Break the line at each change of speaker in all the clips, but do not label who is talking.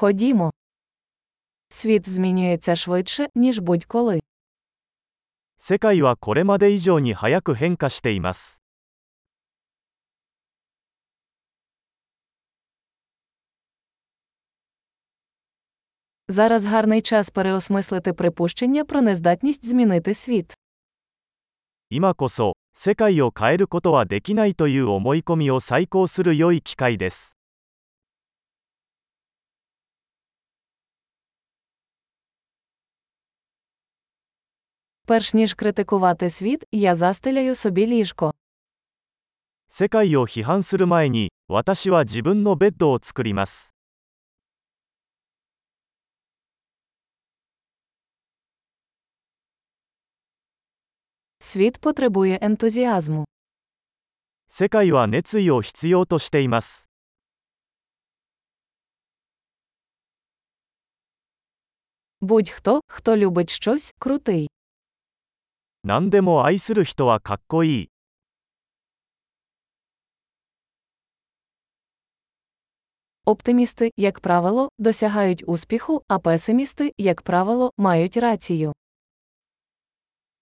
Ходімо. Світ змінюється швидше, ніж будь-коли.
世界はこれまで以上に早く変化しています。
Зараз гарний час переосмислити припущення про нездатність змінити світ.
今こそ、世界を変えることはできないという思い込みを再考する良い機会です。
Перш ніж критикувати світ, я застеляю собі ліжко.
世界を批判する前に、私は自分のベッドを作ります。
Світ потребує ентузіазму.
世界は熱意を必要としています。
Будь-хто, хто любить щось, крутий.
何でも愛する人はかっこいい。
Оптимісти, як правило, досягають успіху, а песимісти, як правило, мають рацію.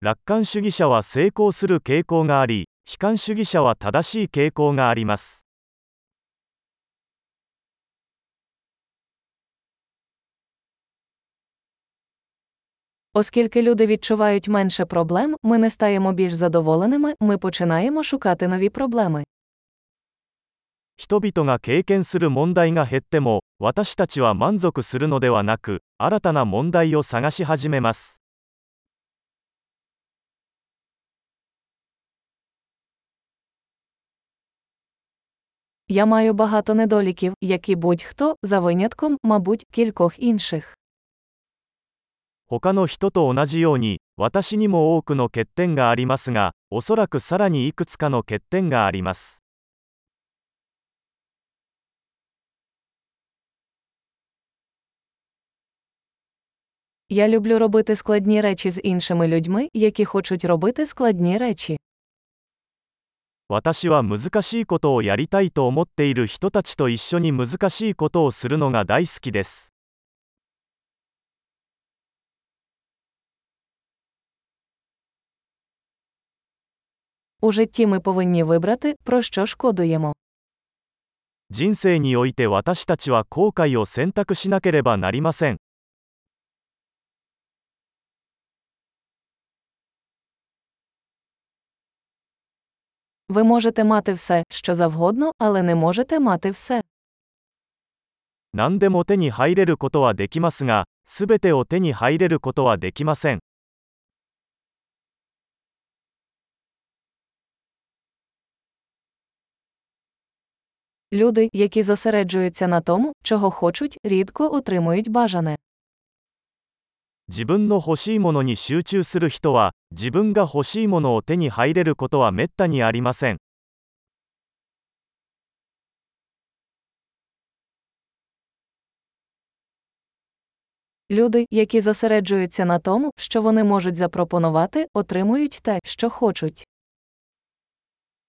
楽観主義者は成功する傾向があり、悲観主義者は正しい傾向があります。
Оскільки люди відчувають менше проблем, ми не стаємо більш задоволеними, ми починаємо шукати нові проблеми.
人々が経験する問題が減っても、私たちは満足するのではなく、新たな問題を探し始めます。
Я маю багато недоліків, як і будь-хто, за винятком, мабуть, кількох інших.
他の人と同じように、私にも多くの欠点がありますが、おそらくさらにいくつかの欠点があります。
Я люблю робити складні речі з іншими людьми, які хочуть робити складні речі.
私は難しいことをやりたいと思っている人たちと一緒に難しいことをするのが大好きです。
У житті ми повинні вибрати, про що шкодуємо.
人生において私たちは後悔を選択しなければなりません。
Ви можете мати все, що завгодно, але не можете мати все.
何でも手に入れることはできますが、すべてを手に入れることはできません。
Люди, які зосереджуються на тому, чого хочуть, рідко отримують бажане.
自分の欲しいものに集中する人は、自分が欲しいものを手に入れることはめったにありません。
Люди, які зосереджуються на тому, що вони можуть запропонувати, отримують те, що хочуть.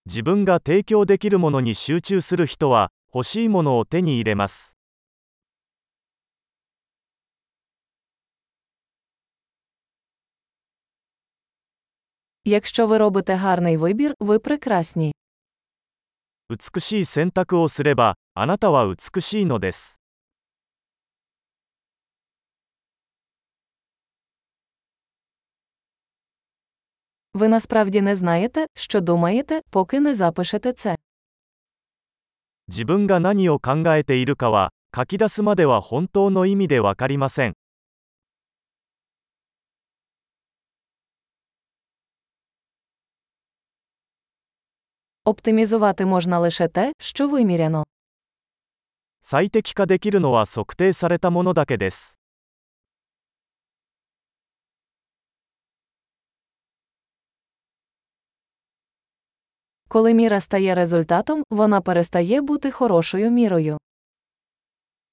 自分が提供できるものに集中する人は欲しいものを手に入れます。美しい選択をすればあなたは美しいのです
Ви насправді не знаєте, що думаєте, поки не запишете це.
自分が何を考えているかは、書き出すまでは本当の意味でわかりません。
Оптимізувати можна лише те, що виміряно.
最適化できるのは測定されたものだけです。
Коли міра стає результатом, вона перестає бути хорошою мірою.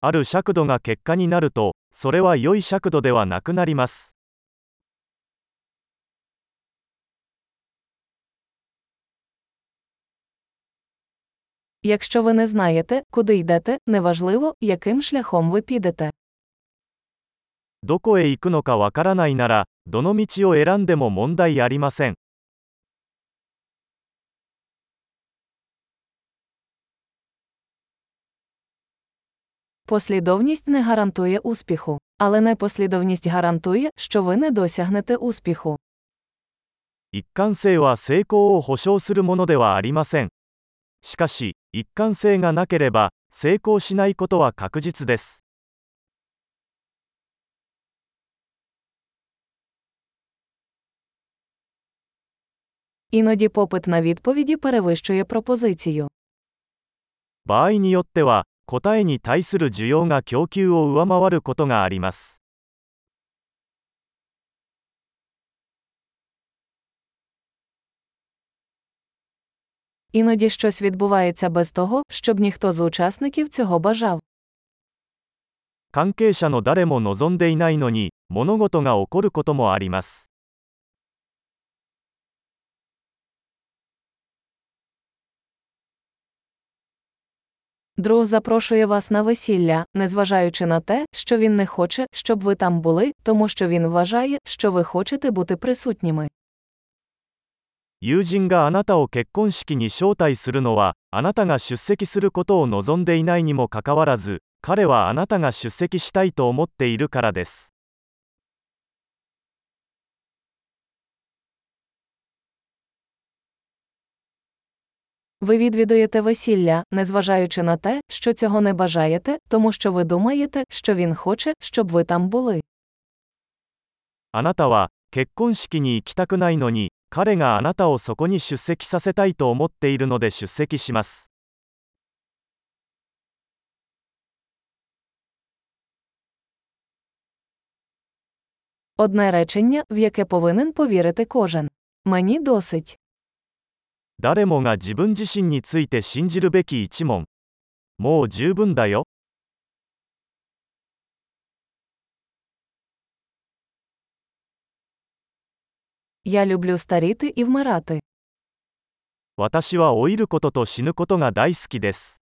ある尺度が結果になると、それは良い尺度ではなくなります。
Якщо ви не знаєте, куди йдете, неважливо, яким шляхом ви підете.
どこへ行くのかわからないなら、どの道を選んでも問題ありません。
Послідовність не гарантує успіху, але непослідовність гарантує, що ви не досягнете успіху.
一貫性は成功を保証するものではありません。しかし、一貫性がなければ、成功しないことは確実です。
Іноді попит на відповіді перевищує пропозицію.
場合によっては、 答えに対する需要が供給を上回ることがあります。
Іноді щось відбувається без того, щоб ніхто з учасників цього бажав.
関係者の誰も望んでいないのに、物事が起こることもあります。
Друг запрошує вас на весілля, незважаючи на те, що він не хоче, щоб ви там були, тому що він вважає, що ви хочете бути присутніми.
友人があなたを結婚式に招待するのは、あなたが出席することを望んでいないにもかかわらず、彼はあなたが出席したいと思っているからです。
Ви відвідуєте весілля, незважаючи на те, що цього не бажаєте, тому що ви думаєте, що він хоче, щоб ви там були.
あなたは、結婚式に行きたくないのに、彼があなたをそこに出席させたいと思っているので出席します。
Одне речення, в яке повинен повірити кожен. Мені досить.
誰もが自分自身について信じるべき一問もう十分だよ。私は老いることと死ぬことが大好きです。